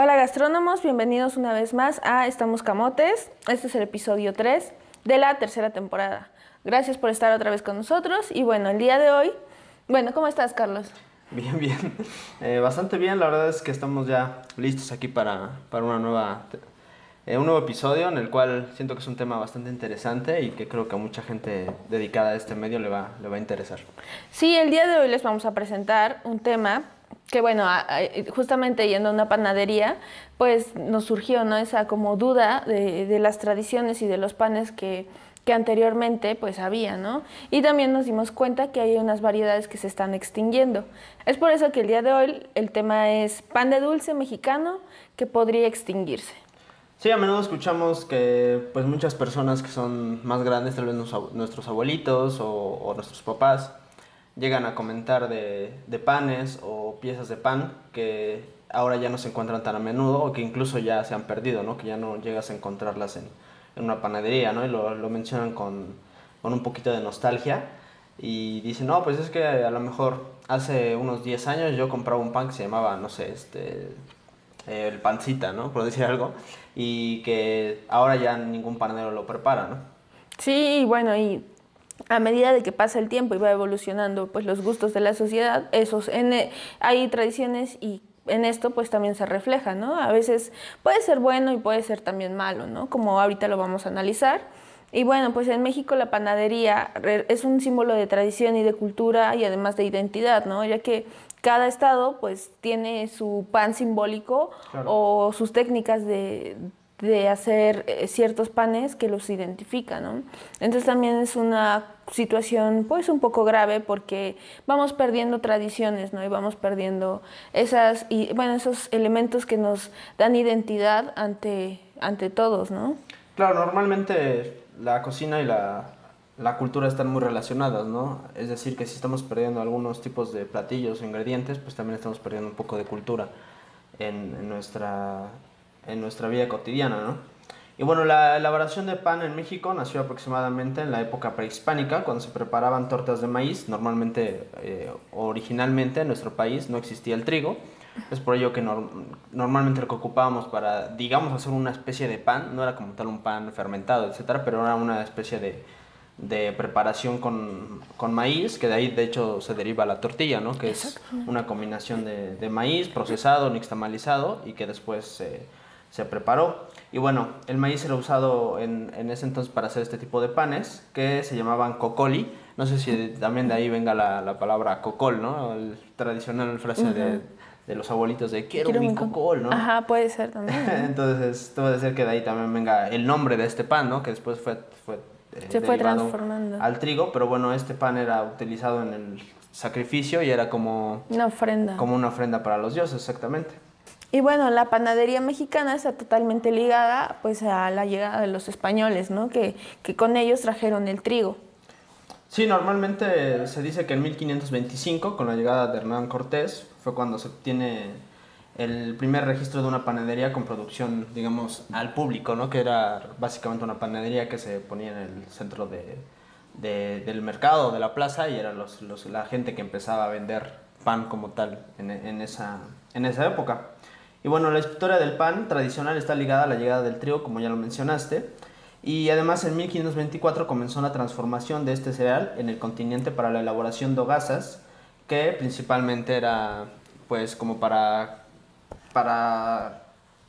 Hola gastrónomos, bienvenidos una vez más a Estamos Camotes. Este es el episodio 3 de la tercera temporada. Gracias por estar otra vez con nosotros y bueno, el día de hoy, bueno, ¿cómo estás Carlos? Bien, bien. Eh, bastante bien, la verdad es que estamos ya listos aquí para, para una nueva, eh, un nuevo episodio en el cual siento que es un tema bastante interesante y que creo que a mucha gente dedicada a este medio le va, le va a interesar. Sí, el día de hoy les vamos a presentar un tema que bueno, justamente yendo a una panadería, pues nos surgió ¿no? esa como duda de, de las tradiciones y de los panes que, que anteriormente pues había, ¿no? Y también nos dimos cuenta que hay unas variedades que se están extinguiendo. Es por eso que el día de hoy el tema es pan de dulce mexicano que podría extinguirse. Sí, a menudo escuchamos que pues muchas personas que son más grandes, tal vez nuestros abuelitos o, o nuestros papás, llegan a comentar de, de, panes o piezas de pan que ahora ya no se encuentran tan a menudo o que incluso ya se han perdido, ¿no? Que ya no llegas a encontrarlas en, en una panadería, ¿no? Y lo, lo mencionan con, con, un poquito de nostalgia y dicen, no, pues es que a lo mejor hace unos 10 años yo compraba un pan que se llamaba, no sé, este, el pancita, ¿no? Por decir algo, y que ahora ya ningún panadero lo prepara, ¿no? Sí, bueno, y a medida de que pasa el tiempo y va evolucionando pues los gustos de la sociedad, esos en, eh, hay tradiciones y en esto pues también se refleja, ¿no? A veces puede ser bueno y puede ser también malo, ¿no? Como ahorita lo vamos a analizar. Y bueno, pues en México la panadería es un símbolo de tradición y de cultura y además de identidad, ¿no? Ya que cada estado pues tiene su pan simbólico claro. o sus técnicas de, de hacer eh, ciertos panes que los identifican, ¿no? Entonces también es una situación pues un poco grave porque vamos perdiendo tradiciones, ¿no? Y vamos perdiendo esas y bueno, esos elementos que nos dan identidad ante ante todos, ¿no? Claro, normalmente la cocina y la, la cultura están muy relacionadas, ¿no? Es decir, que si estamos perdiendo algunos tipos de platillos ingredientes, pues también estamos perdiendo un poco de cultura en, en nuestra en nuestra vida cotidiana, ¿no? Y bueno, la elaboración de pan en México nació aproximadamente en la época prehispánica, cuando se preparaban tortas de maíz. Normalmente, eh, originalmente en nuestro país no existía el trigo. Es por ello que no, normalmente lo que ocupábamos para, digamos, hacer una especie de pan, no era como tal un pan fermentado, etcétera, pero era una especie de, de preparación con, con, maíz, que de ahí de hecho se deriva la tortilla, ¿no? Que es una combinación de, de maíz procesado, nixtamalizado y que después se se preparó. Y bueno, el maíz era usado en, en, ese entonces para hacer este tipo de panes que se llamaban cocoli. No sé si también de ahí venga la, la palabra cocol, ¿no? El tradicional frase uh -huh. de, de, los abuelitos de quiero, quiero mi cocol, ¿no? Ajá, puede ser también. entonces, puede ser que de ahí también venga el nombre de este pan, ¿no? Que después fue, fue eh, se fue transformando al trigo, pero bueno, este pan era utilizado en el sacrificio y era como una ofrenda. Como una ofrenda para los dioses, exactamente. Y bueno, la panadería mexicana está totalmente ligada pues a la llegada de los españoles, ¿no? Que, que con ellos trajeron el trigo. Sí, normalmente se dice que en 1525, con la llegada de Hernán Cortés, fue cuando se obtiene el primer registro de una panadería con producción, digamos, al público, ¿no? Que era básicamente una panadería que se ponía en el centro de, de, del mercado, de la plaza, y era los, los, la gente que empezaba a vender pan como tal en, en, esa, en esa época. Y bueno, la historia del pan tradicional está ligada a la llegada del trigo, como ya lo mencionaste. Y además en 1524 comenzó la transformación de este cereal en el continente para la elaboración de hogazas, que principalmente era pues como para, para...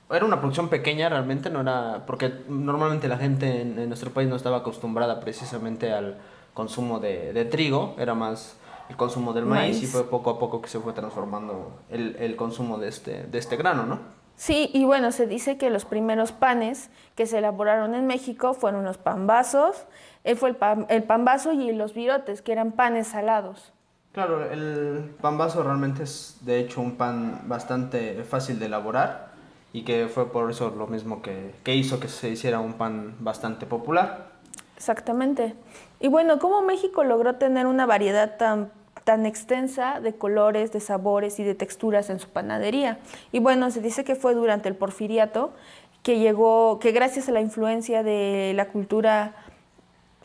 Era una producción pequeña realmente, no era... Porque normalmente la gente en, nuestro país no estaba acostumbrada precisamente al consumo de trigo, era más el consumo del maíz, maíz, y fue poco a poco que se fue transformando el, el consumo de este, de este grano, ¿no? Sí, y bueno, se dice que los primeros panes que se elaboraron en México fueron los pambazos, eh, fue el, pan, el pambazo y los virotes, que eran panes salados. Claro, el pambazo realmente es de hecho un pan bastante fácil de elaborar y que fue por eso lo mismo que, que hizo que se hiciera un pan bastante popular. Exactamente. Y bueno, ¿cómo México logró tener una variedad tan tan extensa de colores, de sabores y de texturas en su panadería. Y bueno, se dice que fue durante el porfiriato que llegó, que gracias a la influencia de la cultura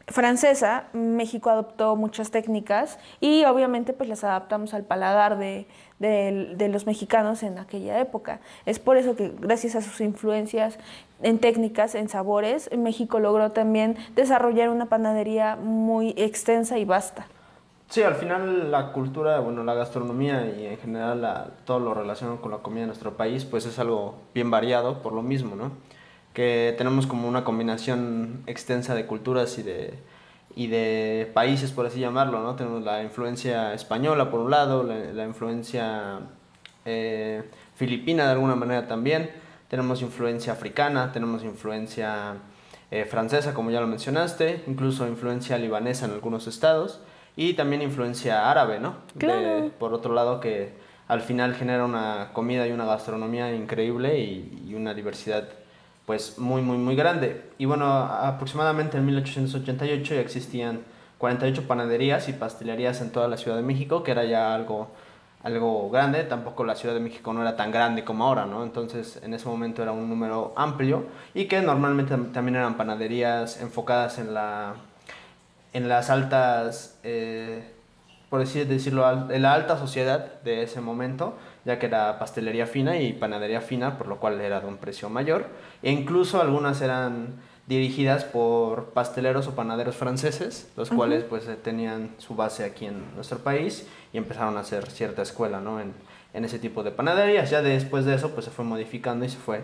francesa, México adoptó muchas técnicas y obviamente pues las adaptamos al paladar de, de, los mexicanos en aquella época. Es por eso que gracias a sus influencias en técnicas, en sabores, México logró también desarrollar una panadería muy extensa y vasta. Sí, al final la cultura, bueno, la gastronomía y en general todo lo relacionado con la comida de nuestro país, pues es algo bien variado por lo mismo, ¿no? Que tenemos como una combinación extensa de culturas y de, y de países, por así llamarlo, ¿no? Tenemos la influencia española por un lado, la, influencia eh, filipina de alguna manera también, tenemos influencia africana, tenemos influencia eh, francesa, como ya lo mencionaste, incluso influencia libanesa en algunos estados, y también influencia árabe, ¿no? Claro. por otro lado, que al final genera una comida y una gastronomía increíble y, y una diversidad pues muy, muy, muy grande. Y bueno, aproximadamente en 1888 ya existían 48 panaderías y pastelerías en toda la Ciudad de México, que era ya algo, algo grande. Tampoco la Ciudad de México no era tan grande como ahora, ¿no? Entonces en ese momento era un número amplio y que normalmente también eran panaderías enfocadas en, la, en las altas, eh, por así decirlo, en la alta sociedad de ese momento ya que era pastelería fina y panadería fina, por lo cual era de un precio mayor. E incluso algunas eran dirigidas por pasteleros o panaderos franceses, los cuales pues eh, tenían su base aquí en nuestro país y empezaron a hacer cierta escuela ¿no? en, en ese tipo de panaderías. Ya después de eso pues se fue modificando y se fue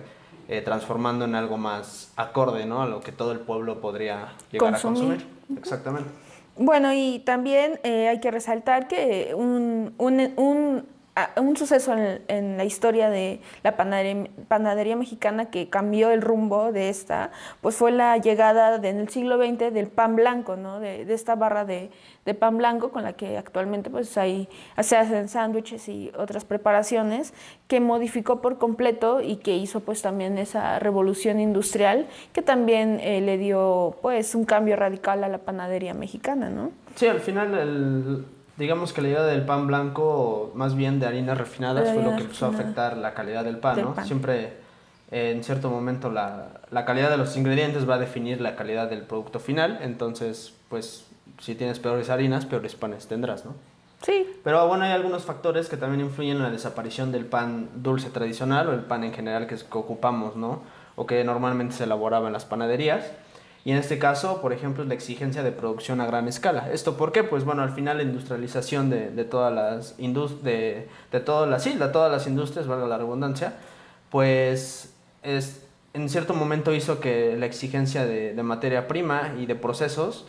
eh, transformando en algo más acorde ¿no? a lo que todo el pueblo podría llegar a consumir. Exactamente. Bueno, y también eh, hay que resaltar que un, un, un un suceso en, la historia de la panadería, mexicana que cambió el rumbo de esta, pues fue la llegada en el siglo XX del pan blanco, ¿no? de, esta barra de, pan blanco con la que actualmente pues hay, se hacen sándwiches y otras preparaciones, que modificó por completo y que hizo pues también esa revolución industrial que también eh, le dio pues un cambio radical a la panadería mexicana, ¿no? Sí, al final el digamos que la llegada del pan blanco, más bien de harinas refinadas, fue lo que empezó a afectar la calidad del pan, ¿no? Siempre, en cierto momento, la, la, calidad de los ingredientes va a definir la calidad del producto final, entonces, pues, si tienes peores harinas, peores panes tendrás, ¿no? Sí. Pero bueno, hay algunos factores que también influyen en la desaparición del pan dulce tradicional o el pan en general que, que ocupamos, ¿no? O que normalmente se elaboraba en las panaderías. Y en este caso, por ejemplo, es la exigencia de producción a gran escala. ¿Esto por qué? Pues bueno, al final la industrialización de, de todas las de, de todas las sí, de todas las industrias, valga la redundancia, pues es, en cierto momento hizo que la exigencia de, de, materia prima y de procesos,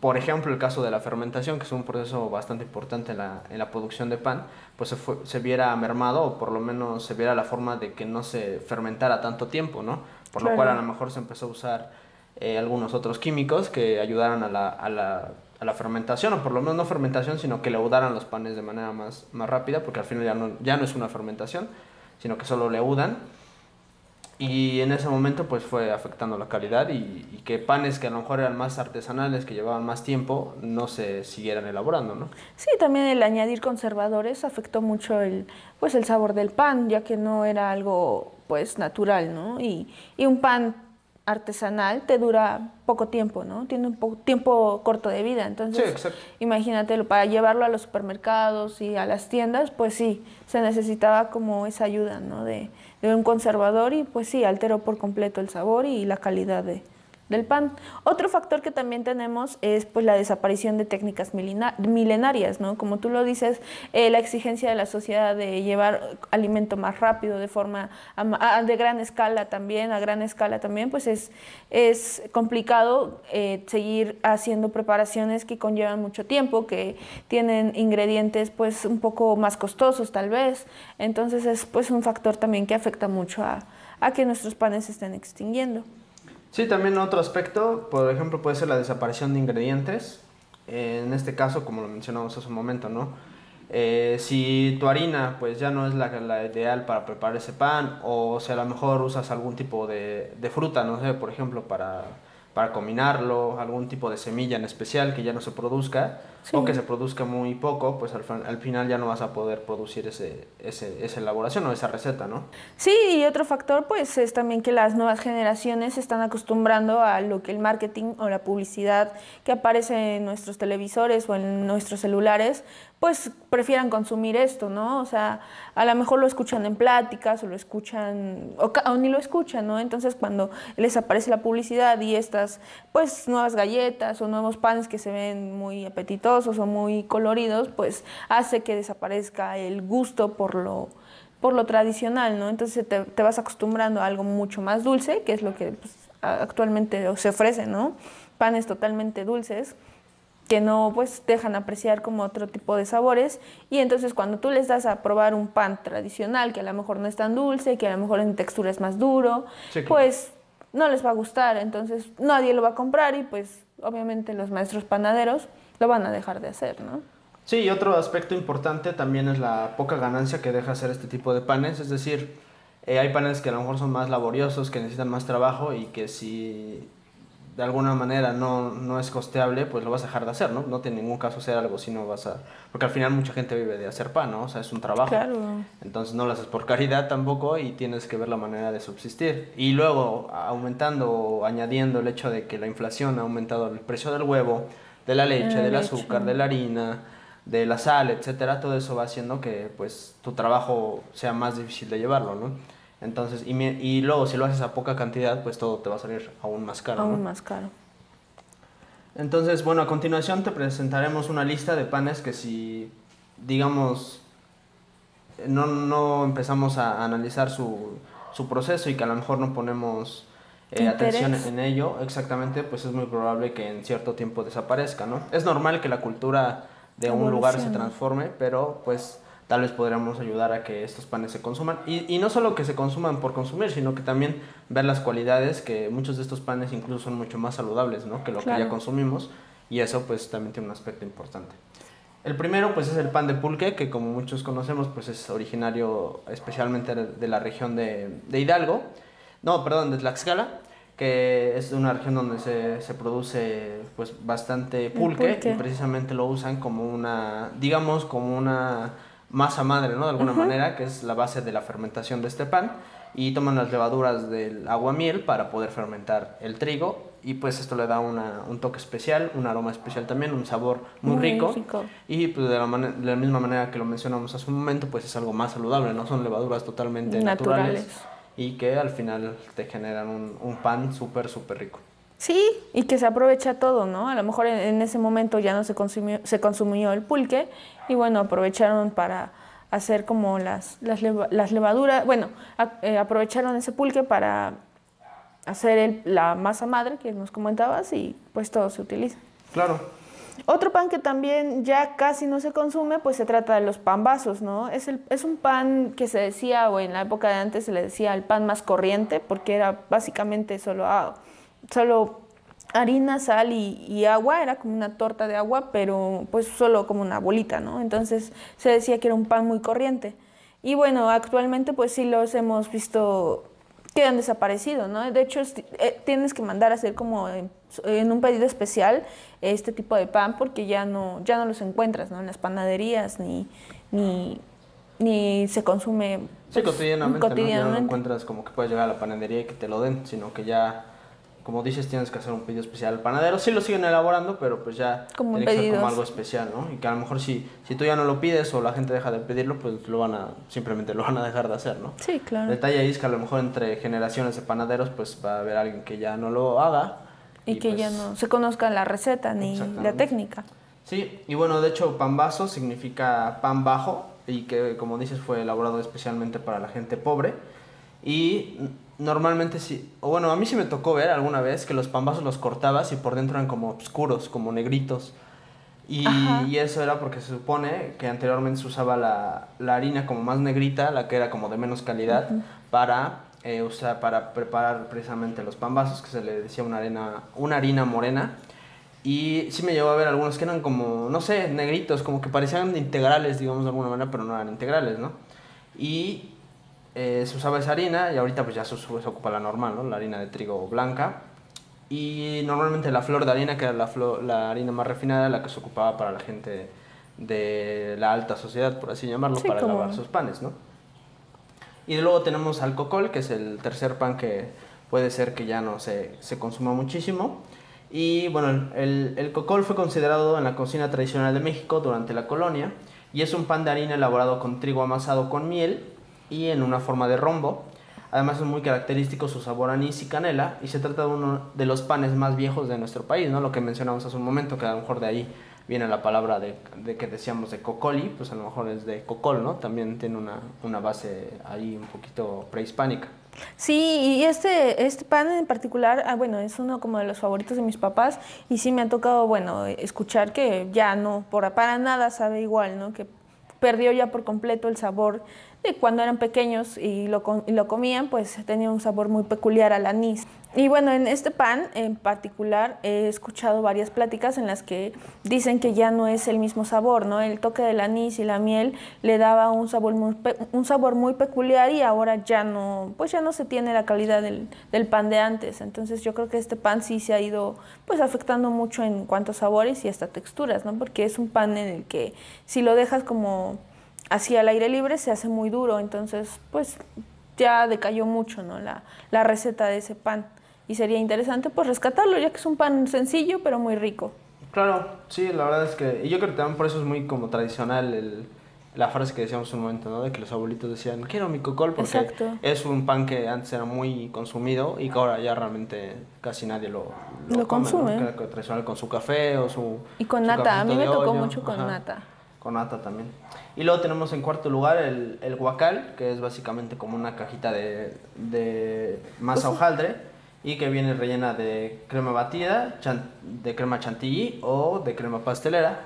por ejemplo, el caso de la fermentación, que es un proceso bastante importante en la, en la producción de pan, pues se, fue, se viera mermado o por lo menos se viera la forma de que no se fermentara tanto tiempo, ¿no? Por lo cual a lo mejor se empezó a usar eh, algunos otros químicos que ayudaran a la, a, la, a la, fermentación, o por lo menos no fermentación, sino que leudaran los panes de manera más, más rápida, porque al final ya no, ya no es una fermentación, sino que solo leudan. Y en ese momento pues fue afectando la calidad y, y, que panes que a lo mejor eran más artesanales, que llevaban más tiempo, no se siguieran elaborando, ¿no? Sí, también el añadir conservadores afectó mucho el, pues el sabor del pan, ya que no era algo pues natural, ¿no? Y, y un pan artesanal te dura poco tiempo, ¿no? Tiene un tiempo corto de vida. Entonces, sí, imagínatelo, para llevarlo a los supermercados y a las tiendas, pues sí, se necesitaba como esa ayuda, ¿no? De, de un conservador y pues sí, alteró por completo el sabor y la calidad de, del pan. Otro factor que también tenemos es pues la desaparición de técnicas milenarias, ¿no? Como tú lo dices, eh, la exigencia de la sociedad de llevar alimento más rápido, de forma de gran escala también, a gran escala también, pues es, es complicado eh, seguir haciendo preparaciones que conllevan mucho tiempo, que tienen ingredientes pues un poco más costosos tal vez. Entonces es pues un factor también que afecta mucho a, a que nuestros panes se estén extinguiendo. Sí, también otro aspecto, por ejemplo, puede ser la desaparición de ingredientes. En este caso, como lo mencionamos hace un momento, ¿no? Eh, si tu harina pues ya no es la, la, ideal para preparar ese pan o si a lo mejor usas algún tipo de, de, fruta, no sé, por ejemplo, para, para combinarlo, algún tipo de semilla en especial que ya no se produzca o que se produzca muy poco, pues al, al, final ya no vas a poder producir ese, ese, esa elaboración o esa receta, ¿no? Sí, y otro factor pues es también que las nuevas generaciones se están acostumbrando a lo que el marketing o la publicidad que aparece en nuestros televisores o en nuestros celulares, pues prefieran consumir esto, ¿no? O sea, a lo mejor lo escuchan en pláticas o lo escuchan, o, o, ni lo escuchan, ¿no? Entonces cuando les aparece la publicidad y estas, pues, nuevas galletas o nuevos panes que se ven muy apetitosos o muy coloridos, pues hace que desaparezca el gusto por lo, por lo tradicional, ¿no? Entonces te, te vas acostumbrando a algo mucho más dulce, que es lo que pues, actualmente se ofrece, ¿no? Panes totalmente dulces que no pues dejan apreciar como otro tipo de sabores. Y entonces cuando tú les das a probar un pan tradicional que a lo mejor no es tan dulce, que a lo mejor en textura es más duro, pues no les va a gustar, entonces nadie lo va a comprar y pues obviamente los maestros panaderos lo van a dejar de hacer, ¿no? Sí, y otro aspecto importante también es la poca ganancia que deja hacer este tipo de panes, es decir, eh, hay panes que a lo mejor son más laboriosos, que necesitan más trabajo y que si de alguna manera no, no es costeable, pues lo vas a dejar de hacer, ¿no? No tiene ningún caso hacer algo si no vas a... Porque al final mucha gente vive de hacer pan, ¿no? O sea, es un trabajo. Claro. Entonces no lo haces por caridad tampoco y tienes que ver la manera de subsistir. Y luego, aumentando o añadiendo el hecho de que la inflación ha aumentado el precio del huevo, de la leche, La del leche. azúcar, de la harina, de la sal, etcétera, todo eso va haciendo que pues tu trabajo sea más difícil de llevarlo, ¿no? Entonces, y, y luego si lo haces a poca cantidad, pues todo te va a salir aún más caro, ¿no? Aún más caro. Entonces, bueno, a continuación te presentaremos una lista de panes que si, digamos, no, no empezamos a analizar su, su proceso y que a lo mejor no ponemos eh, atención en ello, exactamente, pues es muy probable que en cierto tiempo desaparezca, ¿no? Es normal que la cultura de un lugar se transforme, pero pues tal vez podríamos ayudar a que estos panes se consuman. Y, y no solo que se consuman por consumir, sino que también ver las cualidades, que muchos de estos panes incluso son mucho más saludables, ¿no? Que lo que ya consumimos. Y eso pues también tiene un aspecto importante. El primero pues es el pan de pulque, que como muchos conocemos pues es originario especialmente de de la región de, de Hidalgo, no, perdón, de Tlaxcala, que es una región donde se, se produce pues bastante pulque, pulque. y precisamente lo usan como una, digamos, como una masa madre, ¿no? De alguna manera, que es la base de la fermentación de este pan, y toman las levaduras del aguamiel para poder fermentar el trigo, y pues esto le da una- un toque especial, un aroma especial también, un sabor muy, Muy rico. rico. Y pues de la, mane- de la misma manera que lo mencionamos hace un momento, pues es algo más saludable, ¿no? Son levaduras totalmente naturales, Naturales. y que al final te generan un, un pan súper, súper rico. Sí, y que se aprovecha todo, ¿no? A lo mejor en, en ese momento ya no se consumió, se consumió el pulque y bueno, aprovecharon para hacer como las, las, leva- las levaduras, bueno, a- eh, aprovecharon ese pulque para hacer el- la masa madre que nos comentabas y pues todo se utiliza. Claro, Otro pan que también ya casi no se consume, pues se trata de los pambazos, ¿no? Es, el, es un pan que se decía, o en la época de antes se le decía el pan más corriente, porque era básicamente solo, ah, solo harina, sal y, y agua, era como una torta de agua, pero pues solo como una bolita, ¿no? Entonces se decía que era un pan muy corriente. Y bueno, actualmente pues sí los hemos visto que han desaparecido, ¿no? De hecho, eh, tienes que mandar a hacer como en, en un pedido especial este tipo de pan porque ya no, ya no los encuentras, ¿no? En las panaderías ni, ni, ni se consume sí, pues, cotidianamente, ¿no? Ya no encuentras como que puedes llegar a la panadería y que te lo den, sino que ya, como dices, tienes que hacer un pedido especial al panadero. Sí lo siguen elaborando, pero pues ya Como tiene que ser como pedidos. algo especial, ¿no? Y que a lo mejor si, si tú ya no lo pides o la gente deja de pedirlo, pues lo van a, simplemente lo van a dejar de hacer, ¿no? Sí, claro. detalle ahí es que a lo mejor entre generaciones de panaderos, pues va a haber alguien que ya no lo haga. Y, que ya pues, no se conozca la receta ni la técnica. Sí, y bueno, de hecho, pan vaso significa pan bajo y que, como dices, fue elaborado especialmente para la gente pobre. Y normalmente sí, o bueno, a mí sí me tocó ver alguna vez que los pan vasos los cortabas y por dentro eran como oscuros, como negritos. Y, y eso era porque se supone que anteriormente se usaba la, la harina como más negrita, la que era como de menos calidad, para, eh, usar, para preparar precisamente los pan vasos, que se le decía una, arena, una harina morena. Y sí me llevó a ver algunos que eran como, no sé, negritos, como que parecían integrales, digamos de alguna manera, pero no eran integrales, ¿no? Y eh, se usaba esa harina y ahorita pues ya se, ocupa la normal, ¿no? La harina de trigo blanca. y normalmente la flor de harina, que era la, la harina más refinada, la que se ocupaba para la gente de la alta sociedad, por así llamarlo, para elaborar sus panes, ¿no? Y luego tenemos al cocol, que es el tercer pan que puede ser que ya no se, se consuma muchísimo. Y bueno, el, el cocol fue considerado en la cocina tradicional de México durante la colonia y es un pan de harina elaborado con trigo amasado con miel y en una forma de rombo. Además es muy característico su sabor anís y canela y se trata de uno de los panes más viejos de nuestro país, ¿no? Lo que mencionamos hace un momento, que a lo mejor de ahí viene la palabra de, de, que decíamos de cocoli, pues a lo mejor es de cocol, ¿no? También tiene una, una base ahí un poquito prehispánica. Sí, y este, este pan en particular, ah, bueno, es uno como de los favoritos de mis papás y sí me ha tocado, bueno, escuchar que ya no, por, para nada sabe igual, ¿no? Que perdió ya por completo el sabor de cuando eran pequeños y lo, comían, pues tenía un sabor muy peculiar al anís. Y bueno, en este pan en particular he escuchado varias pláticas en las que dicen que ya no es el mismo sabor, ¿no? El toque del anís y la miel le daba un sabor muy, un sabor muy peculiar y ahora ya no, pues ya no se tiene la calidad del, del, pan de antes. Entonces yo creo que este pan sí se ha ido pues afectando mucho en cuanto a sabores y hasta texturas, ¿no? Porque es un pan en el que si lo dejas como así al aire libre se hace muy duro, entonces pues ya decayó mucho ¿no? la, la receta de ese pan. Y sería interesante pues rescatarlo, ya que es un pan sencillo pero muy rico. Claro, sí, la verdad es que, y yo creo que también por eso es muy como tradicional el, la frase que decíamos un momento, ¿no? De que los abuelitos decían, quiero mi cocol, porque es un pan que antes era muy consumido y que ahora ya realmente casi nadie lo, lo, consume. ¿no? tradicional con su café o su... Y con nata, a mí me tocó mucho con nata. Con nata también. Y luego tenemos en cuarto lugar el, el guacal, que es básicamente como una cajita de, de masa hojaldre y que viene rellena de crema batida, de crema chantilly o de crema pastelera.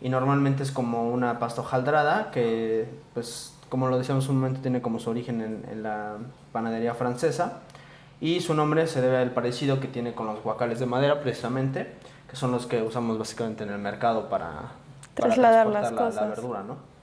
Y normalmente es como una pasta hojaldrada que, pues, como lo decíamos un momento, tiene como su origen en, en la panadería francesa. Y su nombre se debe al parecido que tiene con los guacales de madera, precisamente, que son los que usamos básicamente en el mercado para, trasladar las cosas. La verdura, ¿no?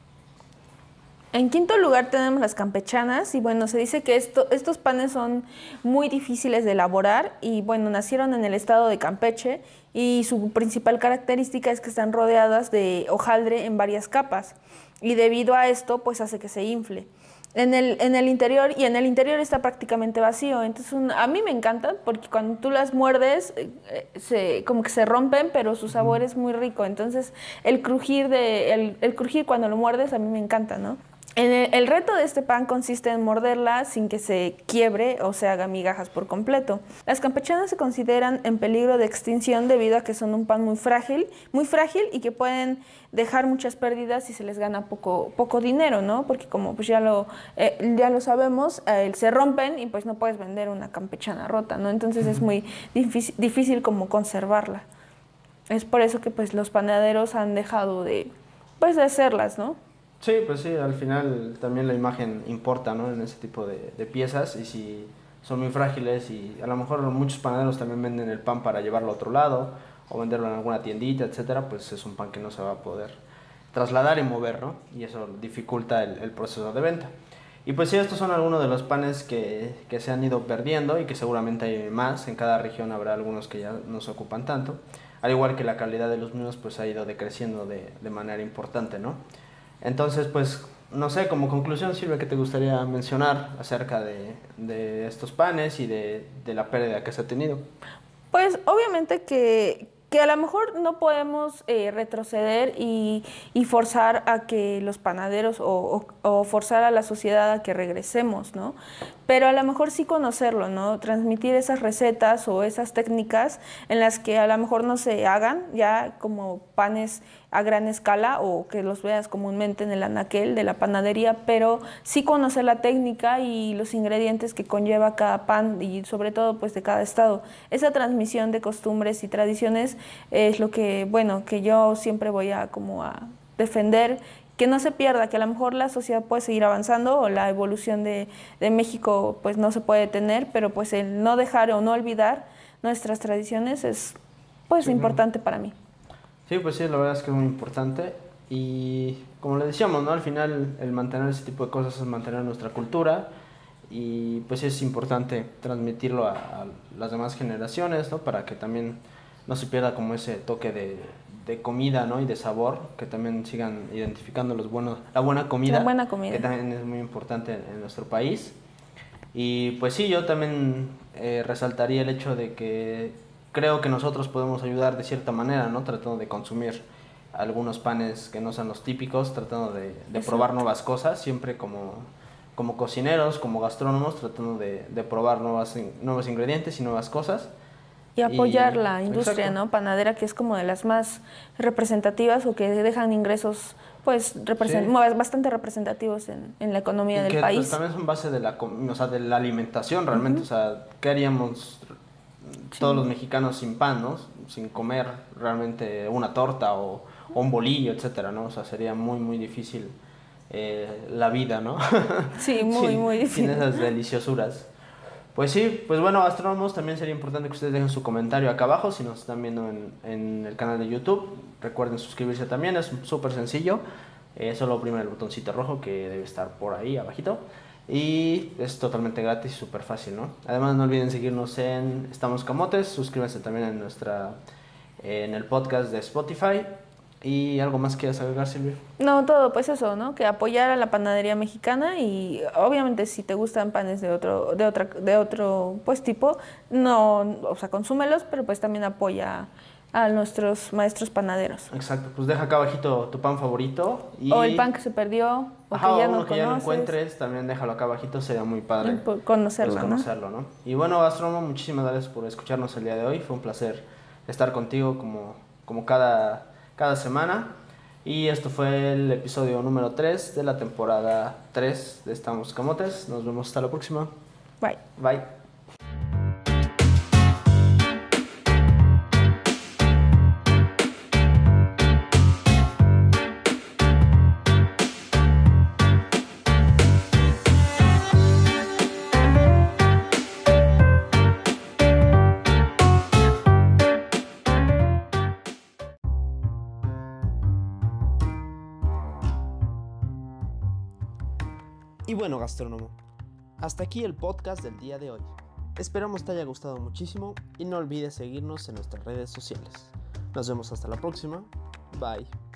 En quinto lugar tenemos las campechanas y bueno, se dice que esto, estos panes son muy difíciles de elaborar y bueno, nacieron en el estado de Campeche y su principal característica es que están rodeadas de hojaldre en varias capas y debido a esto pues hace que se infle. En el, en el interior y en el interior está prácticamente vacío, entonces a mí me encantan porque cuando tú las muerdes eh, eh, se, como que se rompen pero su sabor es muy rico, entonces el crujir, de, el, el crujir cuando lo muerdes a mí me encanta, ¿no? El, reto de este pan consiste en morderla sin que se quiebre o se haga migajas por completo. Las campechanas se consideran en peligro de extinción debido a que son un pan muy frágil, muy frágil y que pueden dejar muchas pérdidas si se les gana poco, poco dinero, ¿no? Porque como pues ya lo, eh, ya lo sabemos, eh, se rompen y pues no puedes vender una campechana rota, ¿no? Entonces es muy difícil, difícil como conservarla. Es por eso que pues los panaderos han dejado de, pues, de hacerlas, ¿no? Sí, pues sí, al final también la imagen importa, ¿no? En ese tipo de, de, piezas y si son muy frágiles y a lo mejor muchos panaderos también venden el pan para llevarlo a otro lado o venderlo en alguna tiendita, etcétera, pues es un pan que no se va a poder trasladar y mover, ¿no? Y eso dificulta el, el proceso de venta. Y pues sí, estos son algunos de los panes que, que, se han ido perdiendo y que seguramente hay más. En cada región habrá algunos que ya no se ocupan tanto. Al igual que la calidad de los mismos pues ha ido decreciendo de, de manera importante, ¿no? Entonces, pues, no sé, como conclusión, Silvia, ¿qué te gustaría mencionar acerca de, de estos panes y de, de, la pérdida que se ha tenido? Pues, obviamente que, que a lo mejor no podemos eh, retroceder y, forzar a que los panaderos o, o, o, forzar a la sociedad a que regresemos, ¿no? Pero a lo mejor sí conocerlo, ¿no? Transmitir esas recetas o esas técnicas en las que a lo mejor no se hagan ya como panes a gran escala o que los veas comúnmente en el anaquel de la panadería, pero sí conocer la técnica y los ingredientes que conlleva cada pan y sobre todo pues de cada estado. Esa transmisión de costumbres y tradiciones es lo que, bueno, que yo siempre voy a como a defender que no se pierda, que a lo mejor la sociedad puede seguir avanzando o la evolución de, de, México pues no se puede detener, pero pues el no dejar o no olvidar nuestras tradiciones es pues sí, importante para mí. Sí, pues sí, la verdad es que es muy importante y como le decíamos, ¿no? Al final el mantener ese tipo de cosas es mantener nuestra cultura y pues es importante transmitirlo a, a las demás generaciones, ¿no? Para que también no se pierda como ese toque de, de comida, ¿no? Y de sabor, que también sigan identificando los buenos, la buena comida. La buena comida. Que también es muy importante en, en nuestro país. Y pues sí, yo también eh, resaltaría el hecho de que creo que nosotros podemos ayudar de cierta manera, ¿no? Tratando de consumir algunos panes que no sean los típicos, tratando de, de probar nuevas cosas, siempre como, como cocineros, como gastrónomos, tratando de, de probar nuevas, nuevos ingredientes y nuevas cosas. Y apoyar Y- la industria, exacto. ¿no? Panadera, que es como de las más representativas o que dejan ingresos, pues, represent- Sí. bastante representativos en, en la economía Y del que pues, país. también son base de la, com- o sea, de la alimentación realmente. O sea, ¿qué haríamos todos los mexicanos sin pan, ¿no? Sin comer realmente una torta o, o un bolillo, etcétera, ¿no? O sea, sería muy, muy difícil eh, la vida, ¿no? Sí, muy, Sin- muy Sin difícil. esas deliciosuras. Pues sí, pues bueno, astrónomos, también sería importante que ustedes dejen su comentario acá abajo si nos están viendo en, en el canal de YouTube. Recuerden suscribirse también, es súper sencillo. Eh, solo oprimen el botoncito rojo que debe estar por ahí abajito. Y es totalmente gratis y súper fácil, ¿no? Además no olviden seguirnos en Estamos Camotes, suscríbanse también en nuestra en el podcast de Spotify. ¿Y algo más quieras agregar, Silvia? No, todo, pues eso, ¿no? Que apoyar a la panadería mexicana y obviamente si te gustan panes de otro, de otra, de otro pues tipo, no, o sea, consúmelos, pero pues también apoya a nuestros maestros panaderos. Exacto, pues deja acá abajito tu pan favorito. Y... O el pan que se perdió, o Ajá, que ya uno no que ya no conoces. encuentres, también déjalo acá abajito, sería muy padre. Por conocerlo, pues, ¿no? conocerlo, ¿no? Y bueno, Astrónomo, muchísimas gracias por escucharnos el día de hoy. Fue un placer estar contigo como, como cada, cada semana. Y esto fue el episodio número 3 de la temporada 3 de Estamos Camotes. Nos vemos hasta la próxima. Bye. Bye. Gastrónomo, hasta aquí el podcast del día de hoy. Esperamos te haya gustado muchísimo y no olvides seguirnos en nuestras redes sociales. Nos vemos hasta la próxima. Bye.